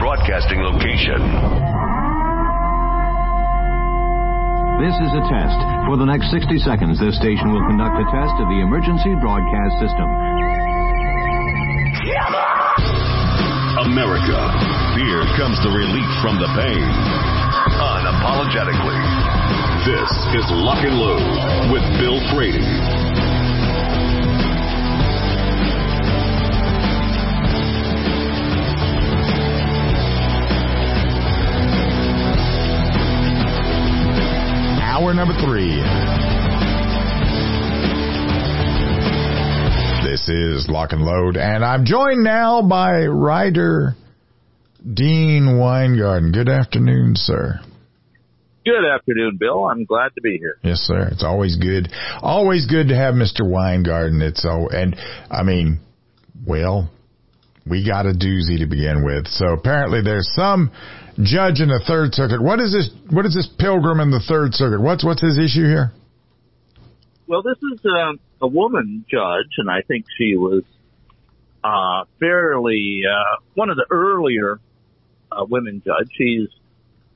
broadcasting location. This is a test. For the next 60 seconds, this station will conduct a test of the emergency broadcast system. America. Here comes the relief from the pain. Unapologetically. This is Lock and Load with Bill Frady. Hour number three. This is Lock and Load, and I'm joined now by writer Dean Weingarten. Good afternoon, sir. Good afternoon, Bill. I'm glad to be here. Yes, sir. It's always good, always good to have Mr. Weingarten. It's so, and I mean, well, we got a doozy to begin with. So apparently, there's some judge in the Third Circuit. What is this? What is this pilgrim in the Third Circuit? What's what's his issue here? Well, this is uh, a woman judge, and I think she was uh, fairly uh, one of the earlier uh, women judge. She's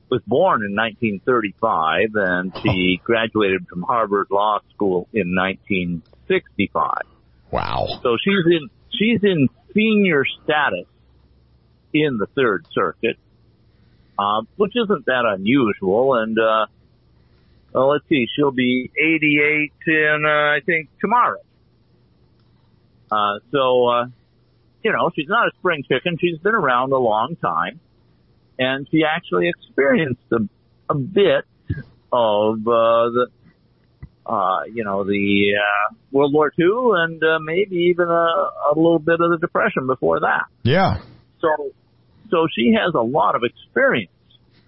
was born in 1935, and she graduated from Harvard Law School in 1965. Wow. So she's in she's in senior status in the Third Circuit, uh, which isn't that unusual. And uh, well, let's see, she'll be 88 in uh, I think tomorrow. Uh, so uh, you know, she's not a spring chicken. She's been around a long time, and she actually experienced a, a bit of uh, the uh, you know, the uh, World War II and uh, maybe even a, a little bit of the Depression before that. Yeah. So, so she has a lot of experience.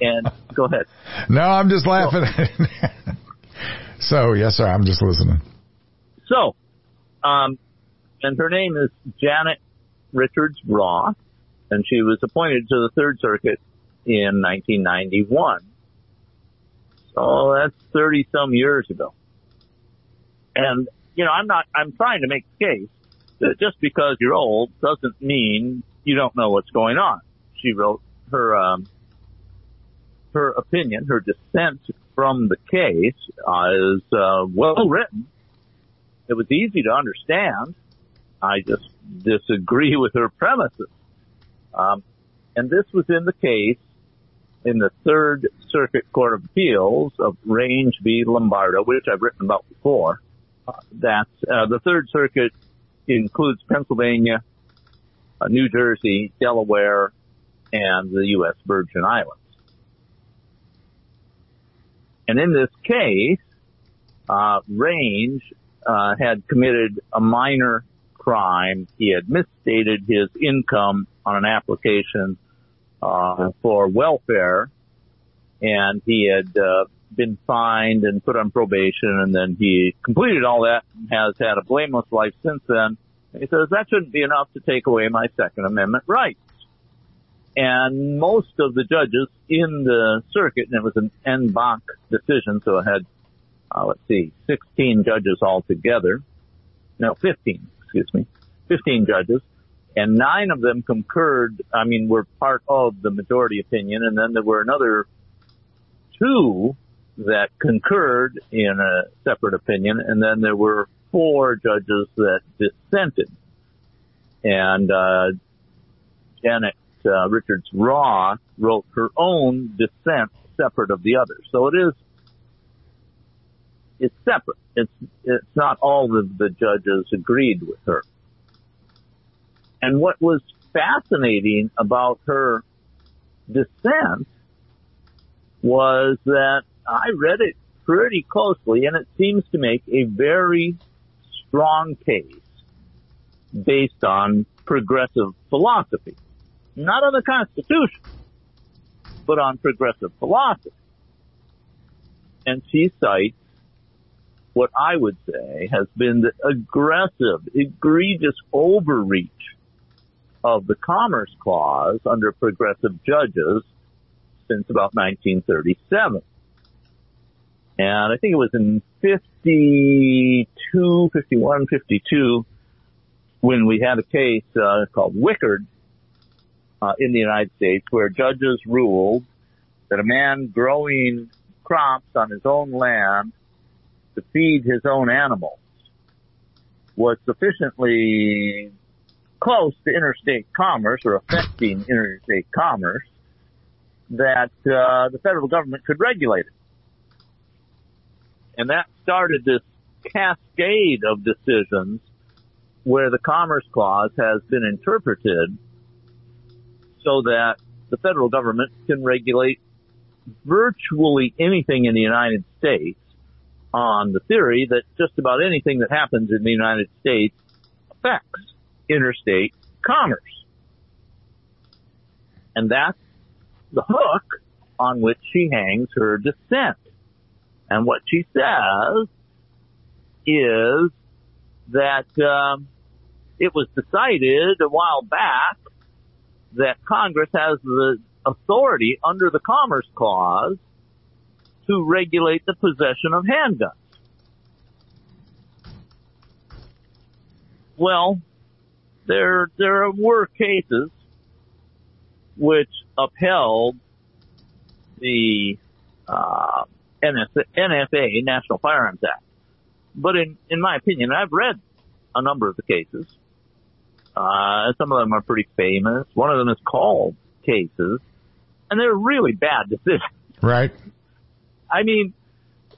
and go ahead. No, I'm just laughing. so, yes, sir. I'm just listening. So, um, and her name is Janet Richards Roth, and she was appointed to the Third Circuit in 1991. So that's 30 some years ago. And, you know, I'm not, I'm trying to make the case that just because you're old doesn't mean you don't know what's going on. She wrote her, um, her opinion, her dissent from the case uh, is uh, well written. It was easy to understand. I just disagree with her premises. Um, and this was in the case in the Third Circuit Court of Appeals of Range v. Lombardo, which I've written about before. Uh, that uh, the Third Circuit includes Pennsylvania, uh, New Jersey, Delaware, and the U.S. Virgin Islands. And in this case, uh, Range had committed a minor crime. He had misstated his income on an application uh, for welfare, and he had uh, been fined and put on probation, and then he completed all that and has had a blameless life since then. he says that shouldn't be enough to take away my Second Amendment rights. And most of the judges in the circuit, and it was an en banc decision, so it had, uh, let's see, 16 judges altogether. No, 15, excuse me, 15 judges and nine of them concurred, I mean, were part of the majority opinion, and then there were another two that concurred in a separate opinion, and then there were four judges that dissented. And uh, Janet uh, Richards Roth wrote her own dissent separate of the others. So it is it's separate. It's it's not all of the judges agreed with her. And what was fascinating about her dissent was that I read it pretty closely and it seems to make a very strong case based on progressive philosophy. Not on the Constitution, but on progressive philosophy. And she cites what I would say has been the aggressive, egregious overreach of the Commerce Clause under progressive judges since about 1937. And I think it was in 52, 51, 52 when we had a case uh, called Wickard uh, in the United States where judges ruled that a man growing crops on his own land to feed his own animals was sufficiently close to interstate commerce or affecting interstate commerce that uh, the federal government could regulate it. And that started this cascade of decisions where the Commerce Clause has been interpreted so that the federal government can regulate virtually anything in the United States on the theory that just about anything that happens in the United States affects interstate commerce. And that's the hook on which she hangs her dissent. And what she says is that um, it was decided a while back that Congress has the authority under the Commerce Clause to regulate the possession of handguns. Well, there there were cases which upheld the uh, NSA, NFA, National Firearms Act. But in in my opinion, I've read a number of the cases. Uh, some of them are pretty famous. One of them is called cases, and they're really bad decisions. Right. I mean,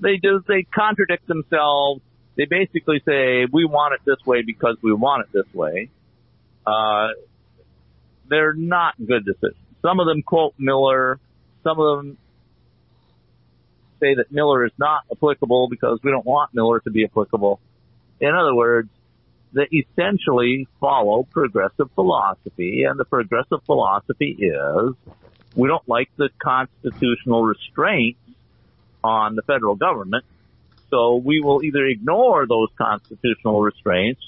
they just they contradict themselves. They basically say we want it this way because we want it this way. Uh, they're not good decisions. Some of them quote Miller. Some of them say that Miller is not applicable because we don't want Miller to be applicable. In other words, they essentially follow progressive philosophy, and the progressive philosophy is we don't like the constitutional restraints on the federal government, so we will either ignore those constitutional restraints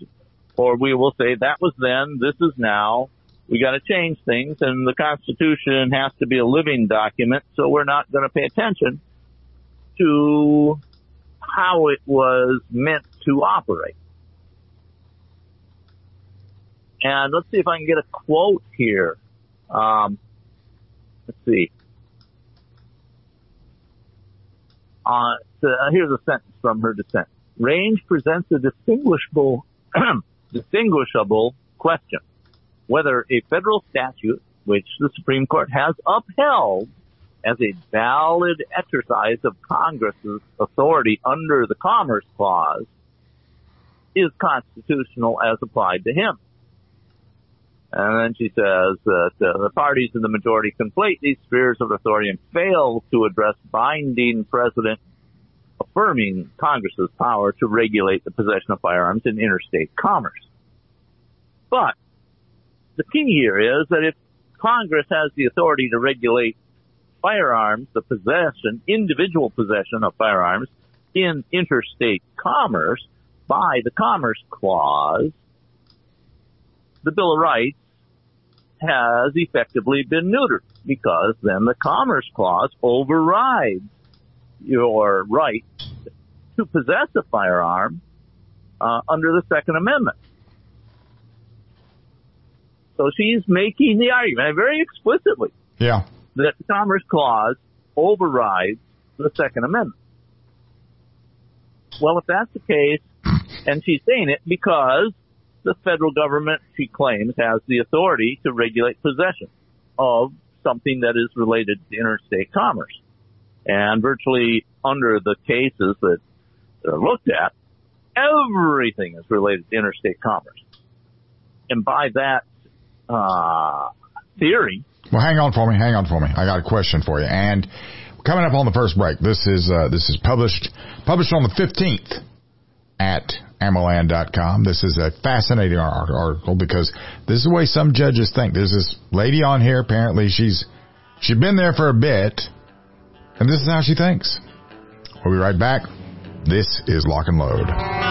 or we will say that was then, this is now, we got to change things and the Constitution has to be a living document, so we're not going to pay attention to how it was meant to operate. And let's see if I can get a quote here. Um, let's see. Uh, so here's a sentence from her dissent. Range presents a distinguishable, distinguishable question whether a federal statute, which the Supreme Court has upheld as a valid exercise of Congress's authority under the Commerce Clause, is constitutional as applied to him. And then she says that uh, the parties in the majority conflate these spheres of authority and fail to address binding precedent affirming Congress's power to regulate the possession of firearms in interstate commerce. But the key here is that if Congress has the authority to regulate firearms, the possession, individual possession of firearms in interstate commerce by the Commerce Clause, the Bill of Rights has effectively been neutered because then the Commerce Clause overrides your right to possess a firearm uh, under the Second Amendment. So she's making the argument very explicitly Yeah. that the Commerce Clause overrides the Second Amendment. Well, if that's the case, and she's saying it because the federal government, she claims, has the authority to regulate possession of something that is related to interstate commerce. And virtually under the cases that are looked at, everything is related to interstate commerce. And by that uh, theory, Well, hang on for me. Hang on for me. I got a question for you. And coming up on the first break, this is uh, this is published published on the fifteenth at AmmoLand.com. This is a fascinating article because this is the way some judges think. There's this lady on here. Apparently, she's she's been there for a bit, and this is how she thinks. We'll be right back. This is Lock and Load.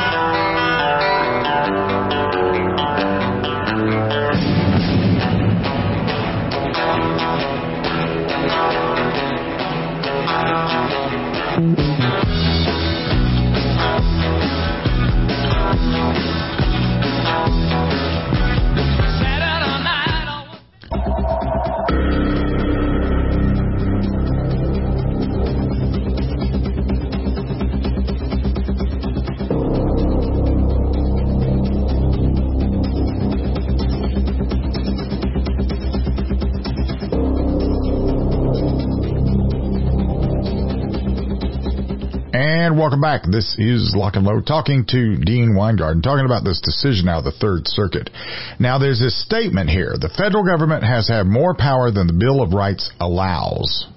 Welcome back. This is Lock and Load talking to Dean Weingarten, talking about this decision out of the Third Circuit. Now, there's this statement here. The federal government has had more power than the Bill of Rights allows.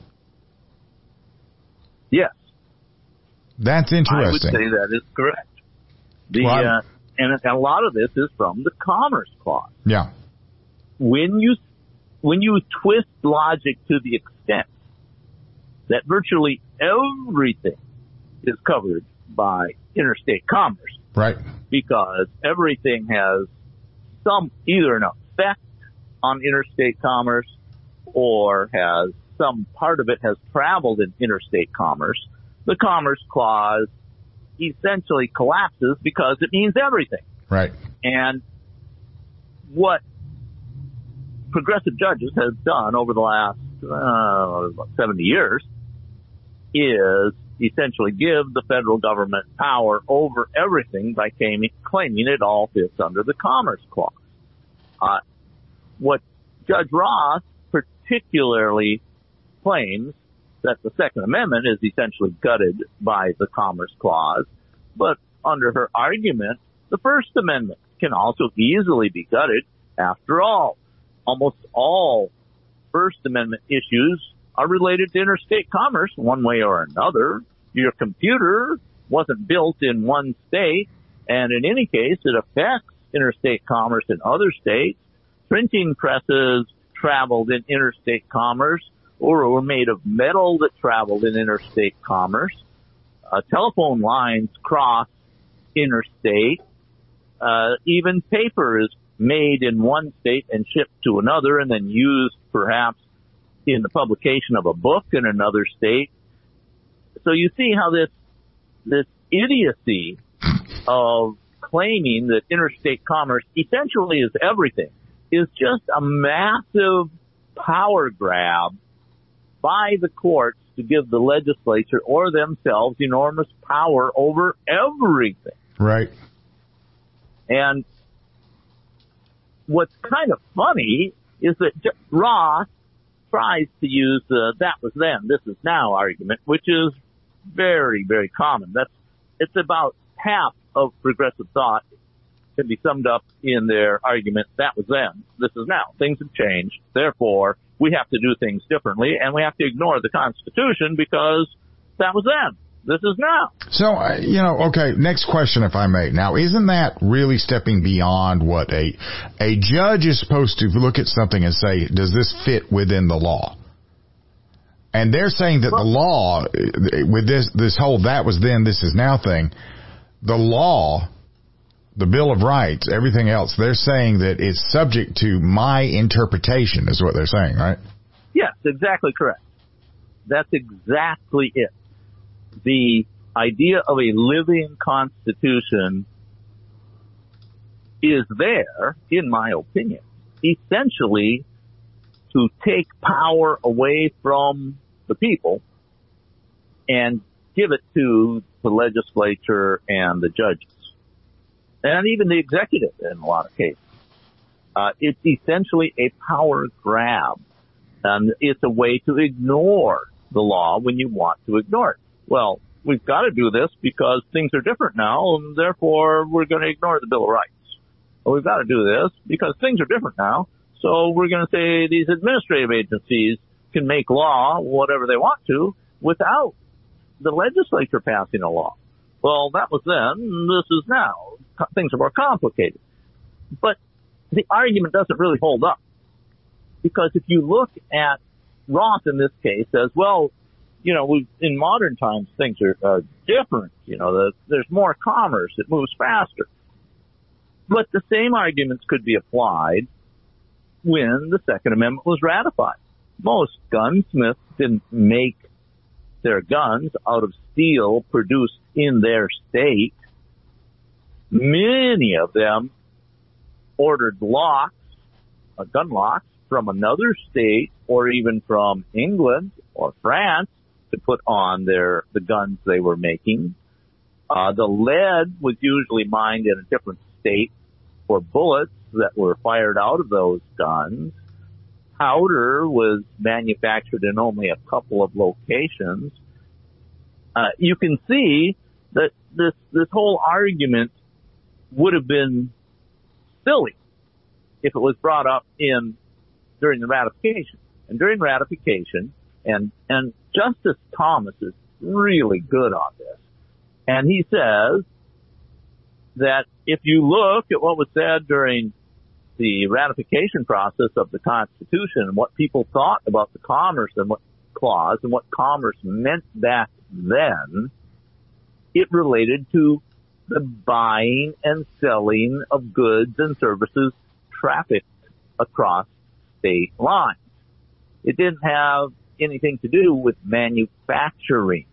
Yes, That's interesting. I would say that is correct. The Well, uh, and a lot of this is from the Commerce Clause. Yeah. when you when you twist logic to the extent that virtually everything is covered by interstate commerce Right. because everything has some either an effect on interstate commerce or has some part of it has traveled in interstate commerce, the Commerce Clause essentially collapses because it means everything. Right. And what progressive judges have done over the last uh, 70 years is essentially give the federal government power over everything by claiming, it all fits under the Commerce Clause. Uh, what Judge Roth particularly claims that the Second Amendment is essentially gutted by the Commerce Clause, but under her argument, the First Amendment can also easily be gutted. After all, almost all First Amendment issues are related to interstate commerce one way or another. Your computer wasn't built in one state, and in any case, it affects interstate commerce in other states. Printing presses traveled in interstate commerce or were made of metal that traveled in interstate commerce. Uh, telephone lines cross interstate. Uh, even paper is made in one state and shipped to another and then used perhaps in the publication of a book in another state. So you see how this, this idiocy of claiming that interstate commerce essentially is everything is just a massive power grab by the courts to give the legislature or themselves enormous power over everything. Right. And what's kind of funny is that Roth tries to use the that was then, this is now argument, which is very, very common. That's, it's about half of progressive thought can be summed up in their argument, that was then, this is now. Things have changed. Therefore, we have to do things differently and we have to ignore the Constitution because that was then. This is now. So, uh, you know, okay, next question if I may. Now, isn't that really stepping beyond what a a judge is supposed to look at something and say, does this fit within the law? And they're saying that the law uh, with this this whole that was then this is now thing, the law the Bill of Rights, everything else, they're saying that it's subject to my interpretation is what they're saying, right? Yes, exactly correct. That's exactly it. The idea of a living constitution is there, in my opinion, essentially to take power away from the people and give it to the legislature and the judges. And even the executive in a lot of cases. Uh, it's essentially a power grab and it's a way to ignore the law when you want to ignore it. Well, we've got to do this because things are different now, and therefore we're going to ignore the Bill of Rights. Well, we've got to do this because things are different now, so we're going to say these administrative agencies can make law whatever they want to without the legislature passing a law. Well, that was then, this is now. things are more complicated. But the argument doesn't really hold up because if you look at Roth in this case says, well, you know, we, in modern times things are, different. You know, the, there's more commerce. It moves faster. But the same arguments could be applied when the Second Amendment was ratified. Most gunsmiths didn't make their guns out of steel produced in their state. Many of them ordered locks, uh, gun locks from another state or even from England or France to put on their, the guns they were making. Uh, the lead was usually mined in a different state for bullets that were fired out of those guns. Powder was manufactured in only a couple of locations. Uh, you can see that this this whole argument would have been silly if it was brought up in during the ratification. And during ratification, and and Justice Thomas is really good on this, and he says that if you look at what was said during the ratification process of the Constitution and what people thought about the Commerce and what clause and what commerce meant back then, it related to the buying and selling of goods and services trafficked across state lines. It didn't have anything to do with manufacturing.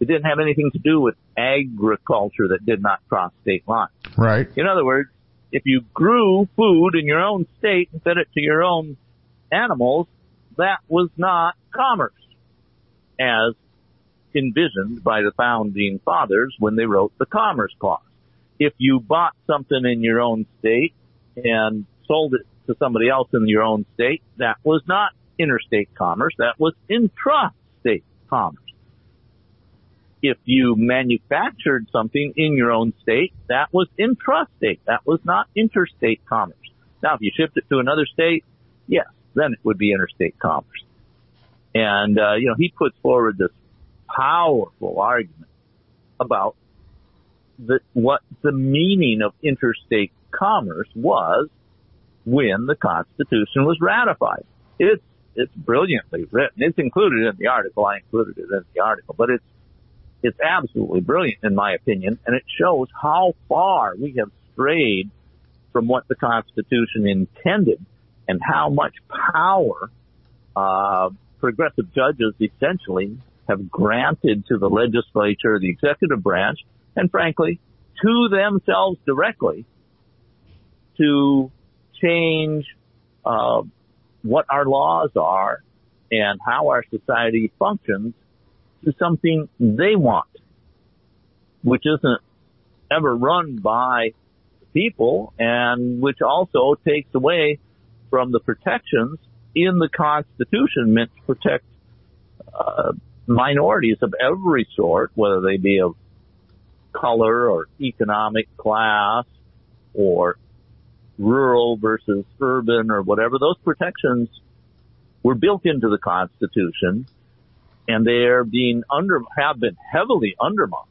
It didn't have anything to do with agriculture that did not cross state lines. Right. In other words, if you grew food in your own state and fed it to your own animals, that was not commerce as envisioned by the founding fathers when they wrote the Commerce Clause. If you bought something in your own state and sold it to somebody else in your own state, that was not interstate commerce. That was intrastate commerce. If you manufactured something in your own state, that was intrastate. That was not interstate commerce. Now, if you shipped it to another state, yes, then it would be interstate commerce. And, uh, you know, he puts forward this powerful argument about the, what the meaning of interstate commerce was when the Constitution was ratified. It's it's brilliantly written. It's included in the article. I included it in the article, but it's it's absolutely brilliant in my opinion, and it shows how far we have strayed from what the Constitution intended and how much power uh, progressive judges essentially have granted to the legislature, the executive branch, and frankly, to themselves directly to change uh, what our laws are and how our society functions to something they want, which isn't ever run by people and which also takes away from the protections in the Constitution meant to protect uh, minorities of every sort, whether they be of color or economic class or rural versus urban or whatever. Those protections were built into the Constitution and they're being under, have been heavily undermined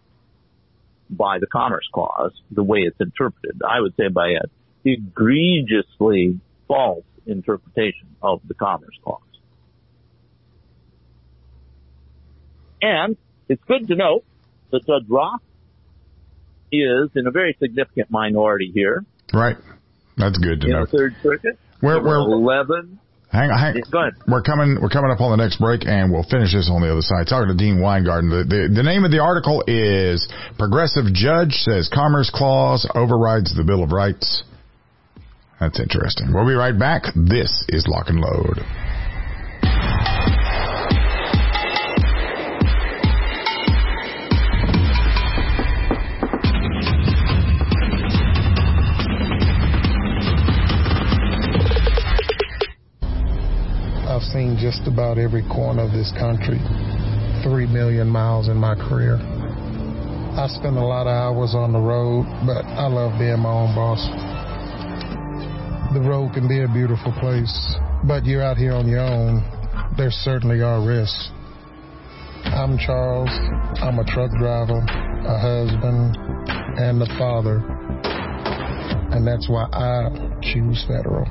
by the Commerce Clause, the way it's interpreted. I would say by an egregiously false interpretation of the Commerce Clause. And it's good to note that Judge Roth is in a very significant minority here. Right. That's good to in know. the Third Circuit. We're, we're, eleven. Hang on, hang, ahead. We're coming. We're coming up on the next break, and we'll finish this on the other side. Talking to Dean Weingarten. The, the, the name of the article is "Progressive Judge Says Commerce Clause Overrides the Bill of Rights." That's interesting. We'll be right back. This is Lock and Load. Seen just about every corner of this country, three million miles in my career. I spend a lot of hours on the road, but I love being my own boss. The road can be a beautiful place, but you're out here on your own. There certainly are risks. I'm Charles. I'm a truck driver, a husband, and a father And that's why I choose Federal.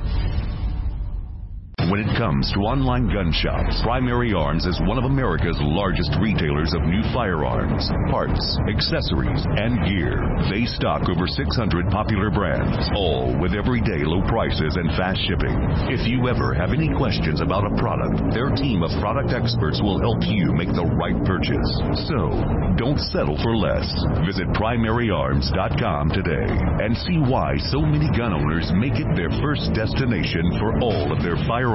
When it comes to online gun shops, Primary Arms is one of America's largest retailers of new firearms, parts, accessories, and gear. They stock over 600 popular brands, all with everyday low prices and fast shipping. If you ever have any questions about a product, their team of product experts will help you make the right purchase. So, don't settle for less. Visit primaryarms.com today and see why so many gun owners make it their first destination for all of their firearms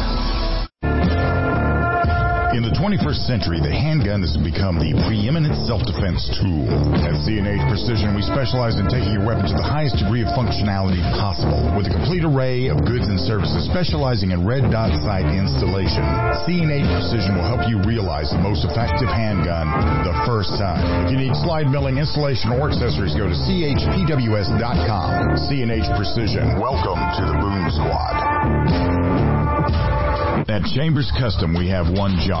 In the 21st century, the handgun has become the preeminent self-defense tool. At C&H Precision, we specialize in taking your weapon to the highest degree of functionality possible. With a complete array of goods and services specializing in red dot sight installation, C&H Precision will help you realize the most effective handgun the first time. If you need slide milling, installation, or accessories, go to chpws.com. C&H Precision. Welcome to the Boom Squad. At Chambers Custom, we have one job.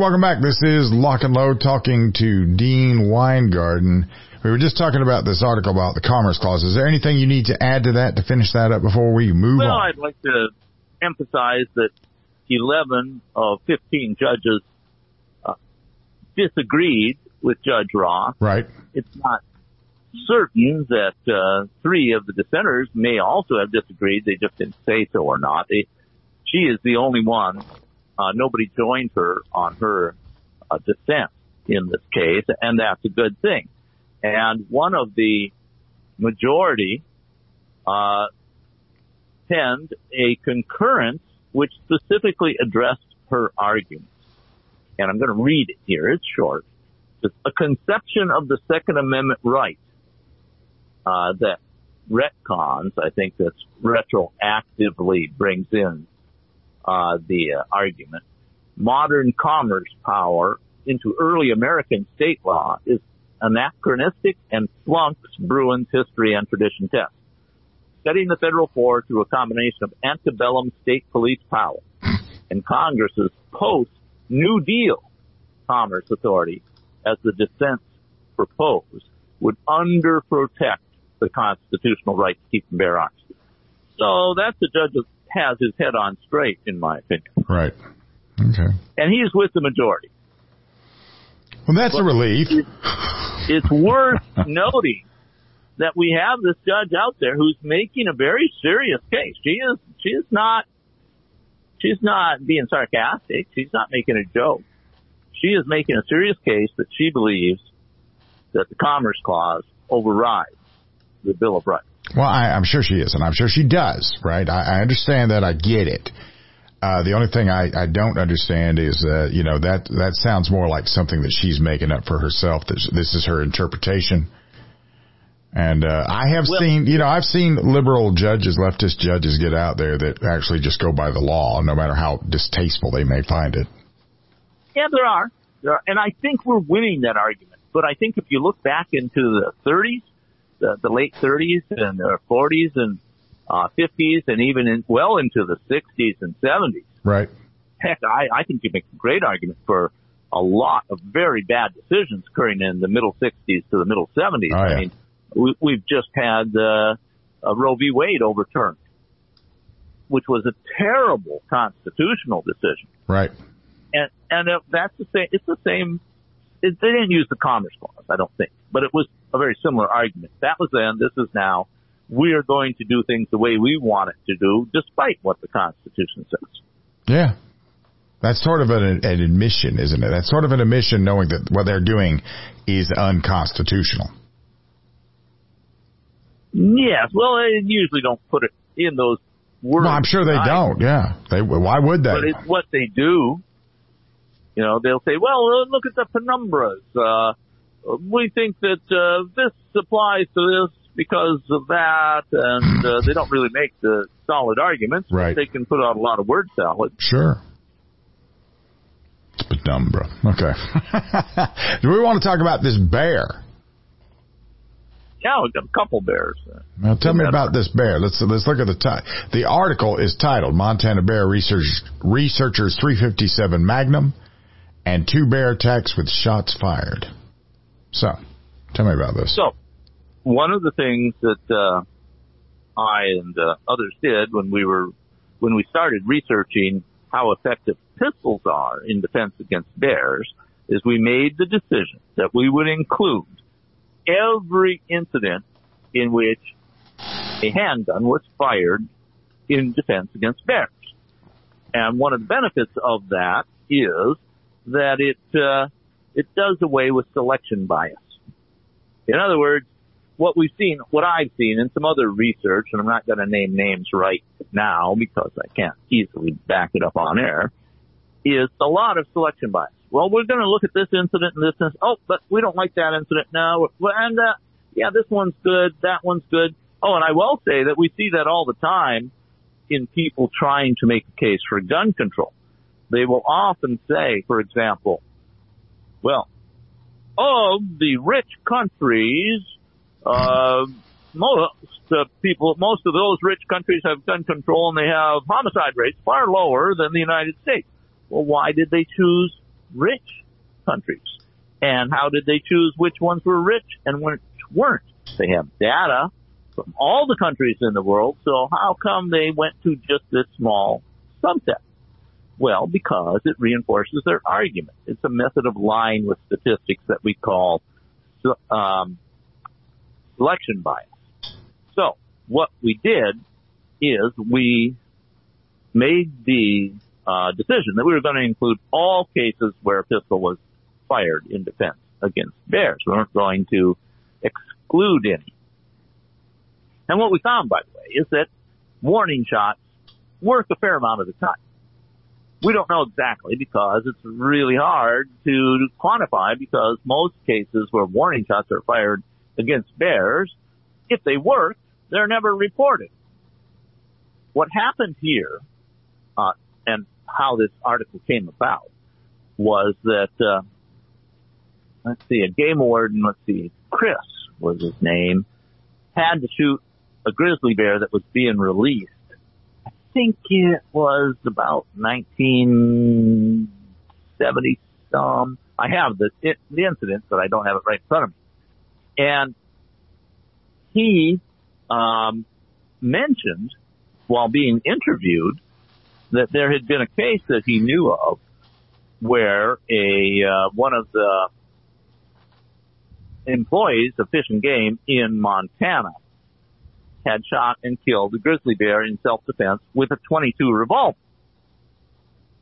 Welcome back. This is Lock and Load talking to Dean Weingarten. We were just talking about this article about the Commerce Clause. Is there anything you need to add to that to finish that up before we move well, on? Well, I'd like to emphasize that 11 of 15 judges uh, disagreed with Judge Roth. Right. It's not certain that uh, three of the dissenters may also have disagreed. They just didn't say so or not. They, she is the only one. Uh, nobody joined her on her uh, dissent in this case, and that's a good thing. And one of the majority uh, penned a concurrence which specifically addressed her argument. And I'm going to read it here. It's short. It's a conception of the Second Amendment right uh, that retcons, I think that's retroactively brings in uh, the uh, argument. Modern commerce power into early American state law is anachronistic and flunks Bruen's history and tradition test. Setting the federal floor through a combination of antebellum state police power and Congress's post New Deal commerce authority as the dissents proposed would underprotect the constitutional right to keep and bear arms. So that's the judge that has his head on straight, in my opinion. Right. Okay. And he's with the majority. Well, that's but a relief. It's worth noting that we have this judge out there who's making a very serious case. She is, she is not, she's not being sarcastic. She's not making a joke. She is making a serious case that she believes that the Commerce Clause overrides the Bill of Rights. Well, I, am sure she is, and I'm sure she does, right? I, I understand that. I get it. Uh, the only thing I, I don't understand is that, you know, that, that sounds more like something that she's making up for herself. That this is her interpretation. And, uh, I have well, seen, you know, I've seen liberal judges, leftist judges get out there that actually just go by the law, no matter how distasteful they may find it. Yeah, there are. There are. And I think we're winning that argument. But I think if you look back into the 30s, the, the late 30s and the 40s and uh, 50s and even in, well into the 60s and 70s. Right. Heck, I, I think you make a great argument for a lot of very bad decisions occurring in the middle 60s to the middle 70s. Oh, yeah. I mean, we, we've just had uh, a Roe v. Wade overturned, which was a terrible constitutional decision. Right. And and uh, that's the same. It's the same. It, they didn't use the Commerce Clause, I don't think, but it was a very similar argument. That was then. This is now. We are going to do things the way we want it to do, despite what the Constitution says. Yeah. That's sort of an, an admission, isn't it? That's sort of an admission knowing that what they're doing is unconstitutional. Yes. Well, they usually don't put it in those words. Well, I'm sure they don't. Yeah. They, why would they? But it's what they do. You know, they'll say, well, look at the penumbras. Uh, we think that uh, this applies to this because of that, and uh, they don't really make the solid arguments. Right. They can put out a lot of word salad. Sure. But dumb, bro. Okay. Do we want to talk about this bear? Yeah, we've got a couple bears. Now, tell me about this bear. Let's let's look at the ti- the article is titled "Montana Bear Research Researchers 357 Magnum and Two Bear Attacks with Shots Fired." So, tell me about this. So, one of the things that uh, I and uh, others did when we were when we started researching how effective pistols are in defense against bears is we made the decision that we would include every incident in which a handgun was fired in defense against bears. And one of the benefits of that is that it uh, it does away with selection bias. In other words, what we've seen, what I've seen in some other research, and I'm not going to name names right now because I can't easily back it up on air, is a lot of selection bias. Well, we're going to look at this incident and this incident. Oh, but we don't like that incident. No, and uh, yeah, this one's good. That one's good. Oh, and I will say that we see that all the time in people trying to make a case for gun control. They will often say, for example, well, of the rich countries, uh, most uh, people, most of those rich countries have gun control and they have homicide rates far lower than the United States. Well, why did they choose rich countries. And how did they choose which ones were rich and which weren't? They have data from all the countries in the world, so how come they went to just this small subset? Well, because it reinforces their argument. It's a method of lying with statistics that we call um, selection bias. So what we did is we made the uh, decision that we were going to include all cases where a pistol was fired in defense against bears. We weren't going to exclude any. And what we found, by the way, is that warning shots work a fair amount of the time. We don't know exactly because it's really hard to quantify because most cases where warning shots are fired against bears, if they work, they're never reported. What happened here, uh, and how this article came about, was that uh, let's see, a game warden, let's see, Chris was his name, had to shoot a grizzly bear that was being released think it was about 1970 some. I have the it, the incident, but I don't have it right in front of me. And he um, mentioned while being interviewed that there had been a case that he knew of where a uh, one of the employees of Fish and Game in Montana had shot and killed a grizzly bear in self-defense with a 22 revolver.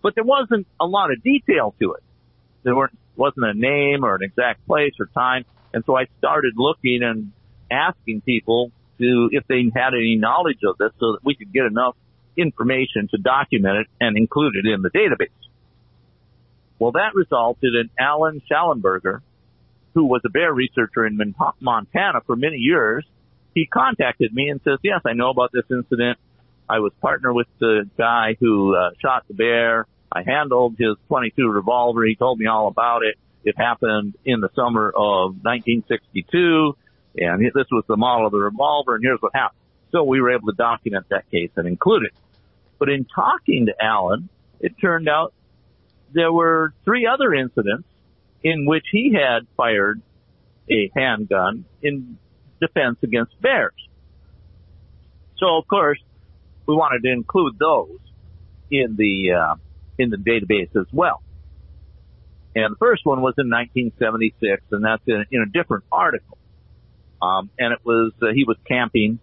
But there wasn't a lot of detail to it. There weren't, wasn't a name or an exact place or time. And so I started looking and asking people to, if they had any knowledge of this so that we could get enough information to document it and include it in the database. Well, that resulted in Alan Shallenberger, who was a bear researcher in Montana for many years he contacted me and says, yes, I know about this incident. I was partner with the guy who uh, shot the bear. I handled his 22 revolver. He told me all about it. It happened in the summer of 1962 and this was the model of the revolver and here's what happened. So we were able to document that case and include it. But in talking to Alan, it turned out there were three other incidents in which he had fired a handgun in defense against bears. So of course, we wanted to include those in the uh, in the database as well. And the first one was in 1976, and that's in, in a different article. Um, and it was uh, he was camping,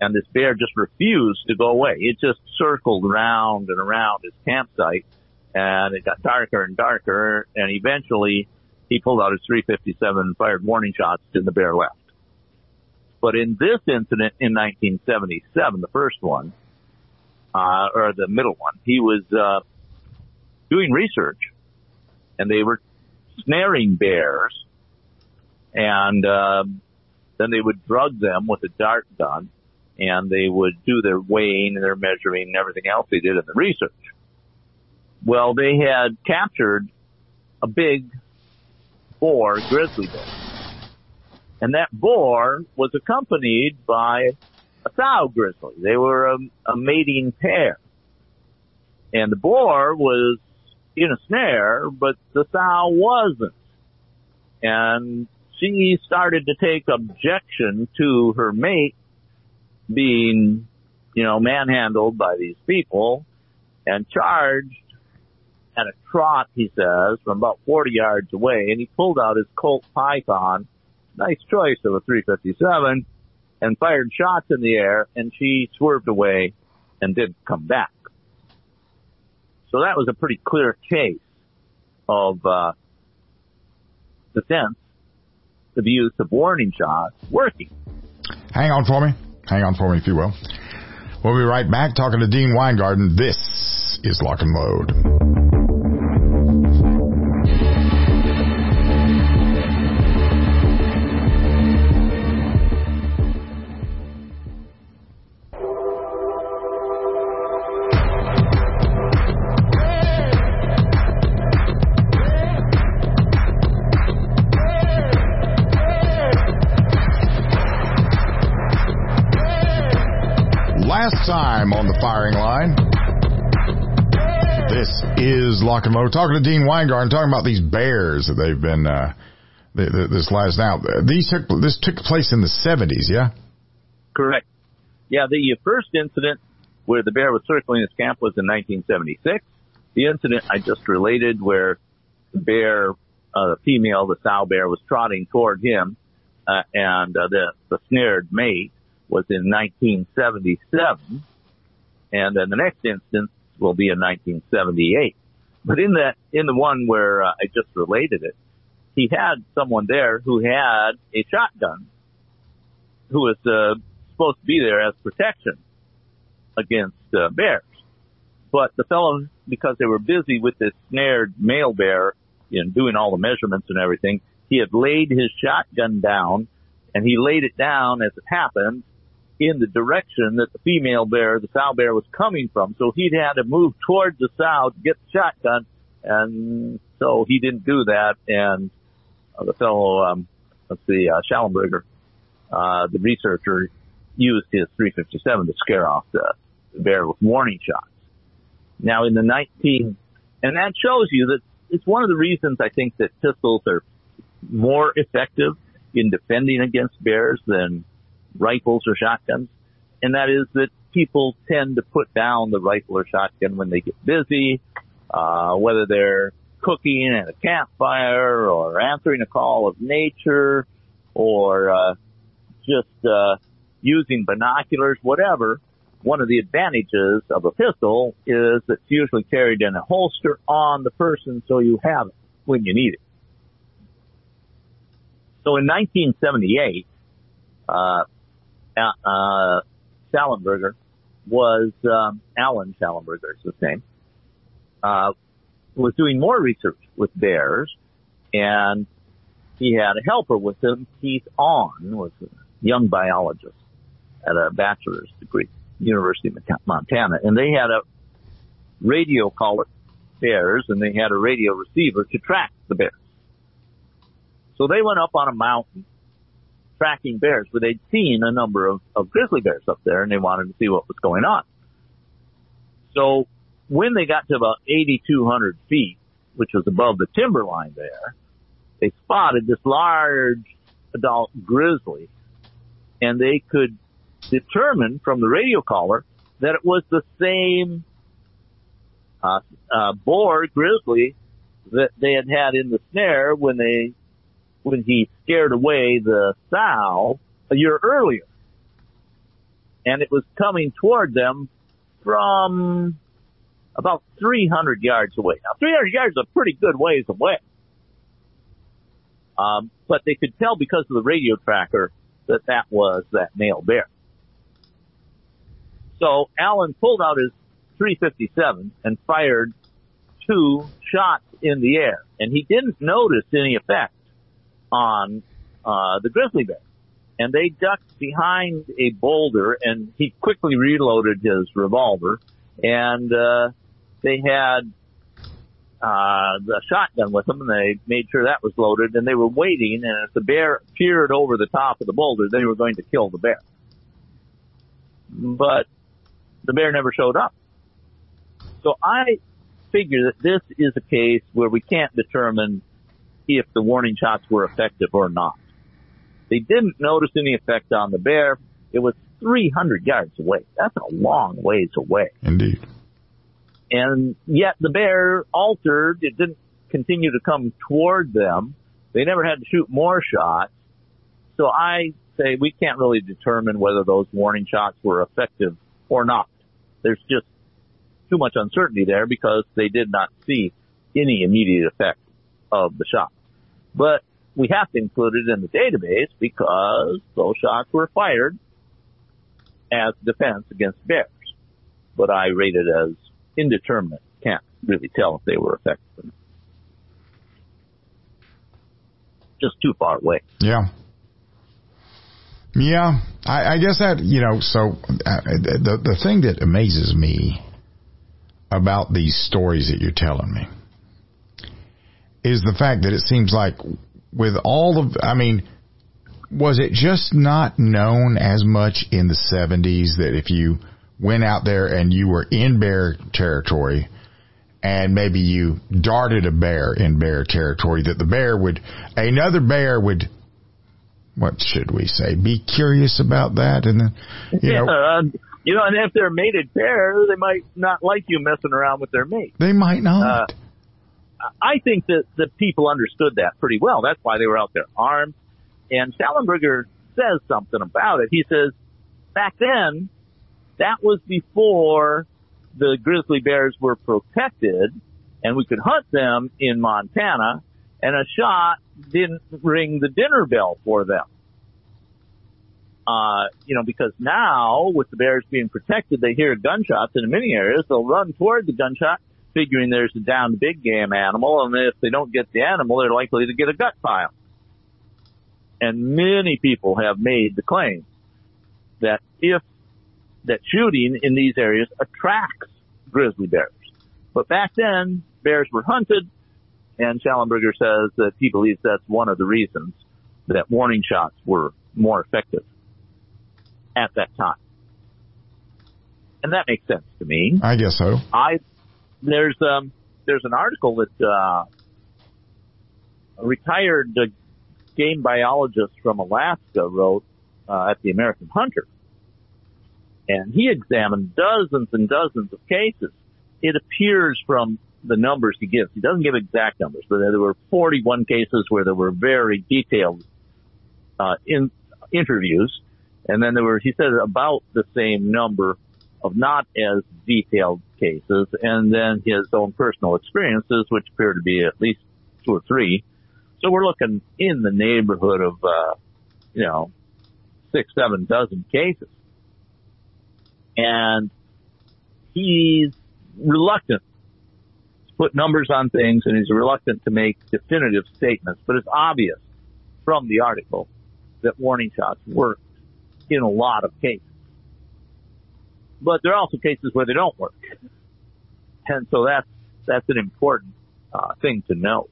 and this bear just refused to go away. It just circled around and around his campsite, and it got darker and darker, and eventually he pulled out his 357 and fired warning shots, and the bear left. But in this incident in 1977, the first one, uh, or the middle one, he was, uh, doing research and they were snaring bears and, uh, then they would drug them with a dart gun and they would do their weighing and their measuring and everything else they did in the research. Well, they had captured a big boar grizzly bear and that boar was accompanied by a sow grizzly. They were a, a mating pair. And the boar was in a snare, but the sow wasn't. And she started to take objection to her mate being, you know, manhandled by these people and charged at a trot, he says, from about 40 yards away. And he pulled out his Colt Python nice choice of a 357 and fired shots in the air and she swerved away and didn't come back. So that was a pretty clear case of, uh, defense, use of warning shots working. Hang on for me. Hang on for me, if you will. We'll be right back talking to Dean Weingarten. This is Lock and Load. And Load. Talking to Dean Weingarten, talking about these bears that they've been, uh, this last now. These took, this took place in the 70s, yeah? Correct. Yeah, the first incident where the bear was circling his camp was in 1976. The incident I just related where the bear, uh, the female, the sow bear was trotting toward him, uh, and, uh, the, the snared mate was in 1977. And then the next instance will be in 1978. But in that, in the one where uh, I just related it, he had someone there who had a shotgun who was uh, supposed to be there as protection against uh, bears. But the fellow, because they were busy with this snared male bear and doing all the measurements and everything, he had laid his shotgun down and he laid it down as it happened in the direction that the female bear, the sow bear was coming from. So he'd had to move towards the sow to get the shotgun. And so he didn't do that. And uh, the fellow, um, let's see, uh, Shallenberger, uh, the researcher used his 357 to scare off the bear with warning shots. Now in the 19, and that shows you that it's one of the reasons I think that pistols are more effective in defending against bears than rifles or shotguns. And that is that people tend to put down the rifle or shotgun when they get busy, uh, whether they're cooking at a campfire or answering a call of nature or, uh, just, uh, using binoculars, whatever. One of the advantages of a pistol is it's usually carried in a holster on the person so you have it when you need it. So in 1978, uh, uh, Shallenberger was um, Alan Shallenberger is his name. Uh, was doing more research with bears, and he had a helper with him. Keith Aune was a young biologist at a bachelor's degree, University of Montana, and they had a radio collar bears, and they had a radio receiver to track the bears. So they went up on a mountain tracking bears, but they'd seen a number of, of grizzly bears up there and they wanted to see what was going on. So when they got to about 8,200 feet, which was above the timber line there, they spotted this large adult grizzly and they could determine from the radio collar that it was the same uh, uh, boar grizzly that they had had in the snare when they when he scared away the sow a year earlier. And it was coming toward them from about 300 yards away. Now 300 yards is a pretty good ways away. Um, but they could tell because of the radio tracker that that was that male bear. So Alan pulled out his 357 and fired two shots in the air and he didn't notice any effect on uh, the grizzly bear. And they ducked behind a boulder and he quickly reloaded his revolver and, uh, they had, uh, the shotgun with them and they made sure that was loaded and they were waiting and if the bear peered over the top of the boulder, they were going to kill the bear. But the bear never showed up. So I figure that this is a case where we can't determine if the warning shots were effective or not. They didn't notice any effect on the bear. It was 300 yards away. That's a long ways away. Indeed. And yet the bear altered. It didn't continue to come toward them. They never had to shoot more shots. So I say we can't really determine whether those warning shots were effective or not. There's just too much uncertainty there because they did not see any immediate effect of the shot. But we have to include it in the database because those shots were fired as defense against bears. But I rate it as indeterminate. Can't really tell if they were effective. Just too far away. Yeah. Yeah, I, I guess that you know. So uh, the the thing that amazes me about these stories that you're telling me is the fact that it seems like with all of, I mean, was it just not known as much in the 70s that if you went out there and you were in bear territory and maybe you darted a bear in bear territory that the bear would, another bear would, what should we say, be curious about that and then, you yeah, know. uh, you know, and if they're mated bear they might not like you messing around with their mate. They might not. Uh, I think that the people understood that pretty well. That's why they were out there armed. And Shallenberger says something about it. He says, back then, that was before the grizzly bears were protected and we could hunt them in Montana and a shot didn't ring the dinner bell for them. Uh, you know, because now with the bears being protected, they hear gunshots in many areas. They'll run toward the gunshot, figuring there's a downed big game animal. And if they don't get the animal, they're likely to get a gut pile. And many people have made the claim that if that shooting in these areas attracts grizzly bears. But back then, bears were hunted, and Shallenberger says that he believes that's one of the reasons that warning shots were more effective at that time. And that makes sense to me. I guess so. I there's um there's an article that uh, a retired uh, game biologist from Alaska wrote uh, at the American Hunter, and he examined dozens and dozens of cases. It appears from the numbers he gives. He doesn't give exact numbers, but there were 41 cases where there were very detailed uh, in interviews, and then there were he said about the same number of not as detailed cases, and then his own personal experiences, which appear to be at least two or three. So we're looking in the neighborhood of, uh, you know, six, seven dozen cases. And he's reluctant to put numbers on things and he's reluctant to make definitive statements, but it's obvious from the article that warning shots work in a lot of cases. But there are also cases where they don't work. And so that's, that's an important uh, thing to note.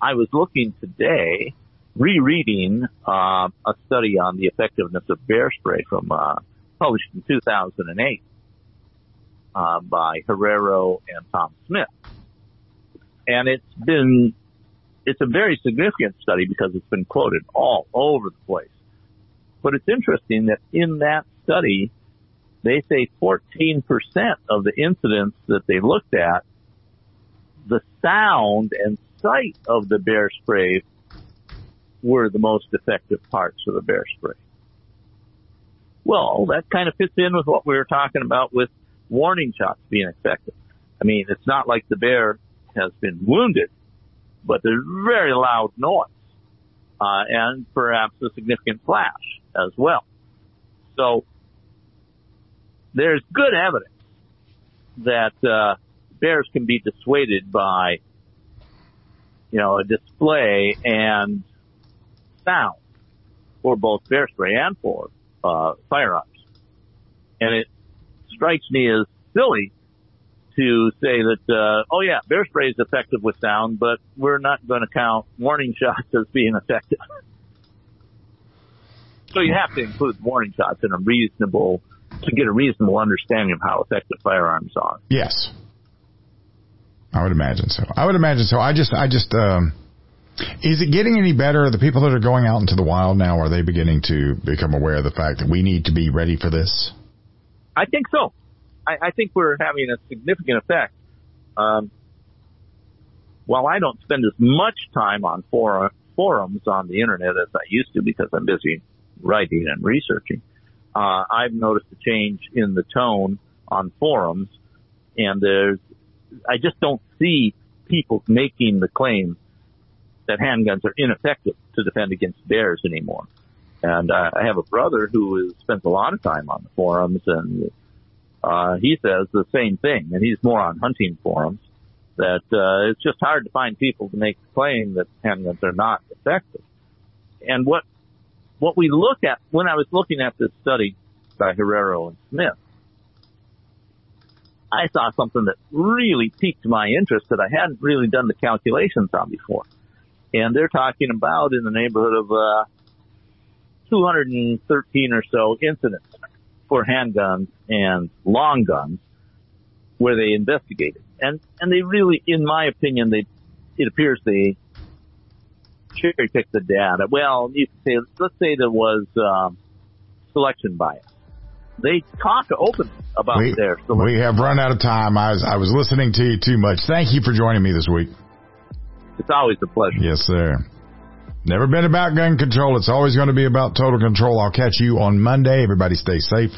I was looking today, rereading uh, a study on the effectiveness of bear spray from uh, published in 2008 uh, by Herrero and Tom Smith, and it's been it's a very significant study because it's been quoted all over the place. But it's interesting that in that study, they say 14% of the incidents that they looked at, the sound and sight of the bear spray were the most effective parts of the bear spray. Well, that kind of fits in with what we were talking about with warning shots being effective. I mean, it's not like the bear has been wounded, but there's very loud noise, uh, and perhaps a significant flash as well. So there's good evidence that uh, bears can be dissuaded by, you know, a display and sound for both bear spray and for uh, firearms. And it strikes me as silly to say that, uh, oh yeah, bear spray is effective with sound, but we're not going to count warning shots as being effective. so you have to include warning shots in a reasonable, to get a reasonable understanding of how effective firearms are. Yes. I would imagine so. I would imagine so. I just, I just, um, is it getting any better? The people that are going out into the wild now, are they beginning to become aware of the fact that we need to be ready for this? I think so. I, I think we're having a significant effect. Um, while I don't spend as much time on for, forums on the internet as I used to because I'm busy writing and researching, uh, I've noticed a change in the tone on forums, and there's I just don't see people making the claim that handguns are ineffective to defend against bears anymore. And uh, I have a brother who is, spends a lot of time on the forums, and uh, he says the same thing. And he's more on hunting forums that uh, it's just hard to find people to make the claim that handguns are not effective. And what what we look at when I was looking at this study by Herrero and Smith, I saw something that really piqued my interest that I hadn't really done the calculations on before. And they're talking about in the neighborhood of uh, 213 or so incidents for handguns and long guns where they investigated. and and they really, in my opinion, they it appears they cherry pick the data. Well, you could say, let's say there was um, selection bias. They talk open about we, their selection. We have run out of time. I was I was listening to you too much. Thank you for joining me this week. It's always a pleasure. Yes, sir. Never been about gun control. It's always going to be about total control. I'll catch you on Monday. Everybody stay safe.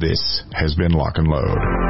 This has been Lock and Load.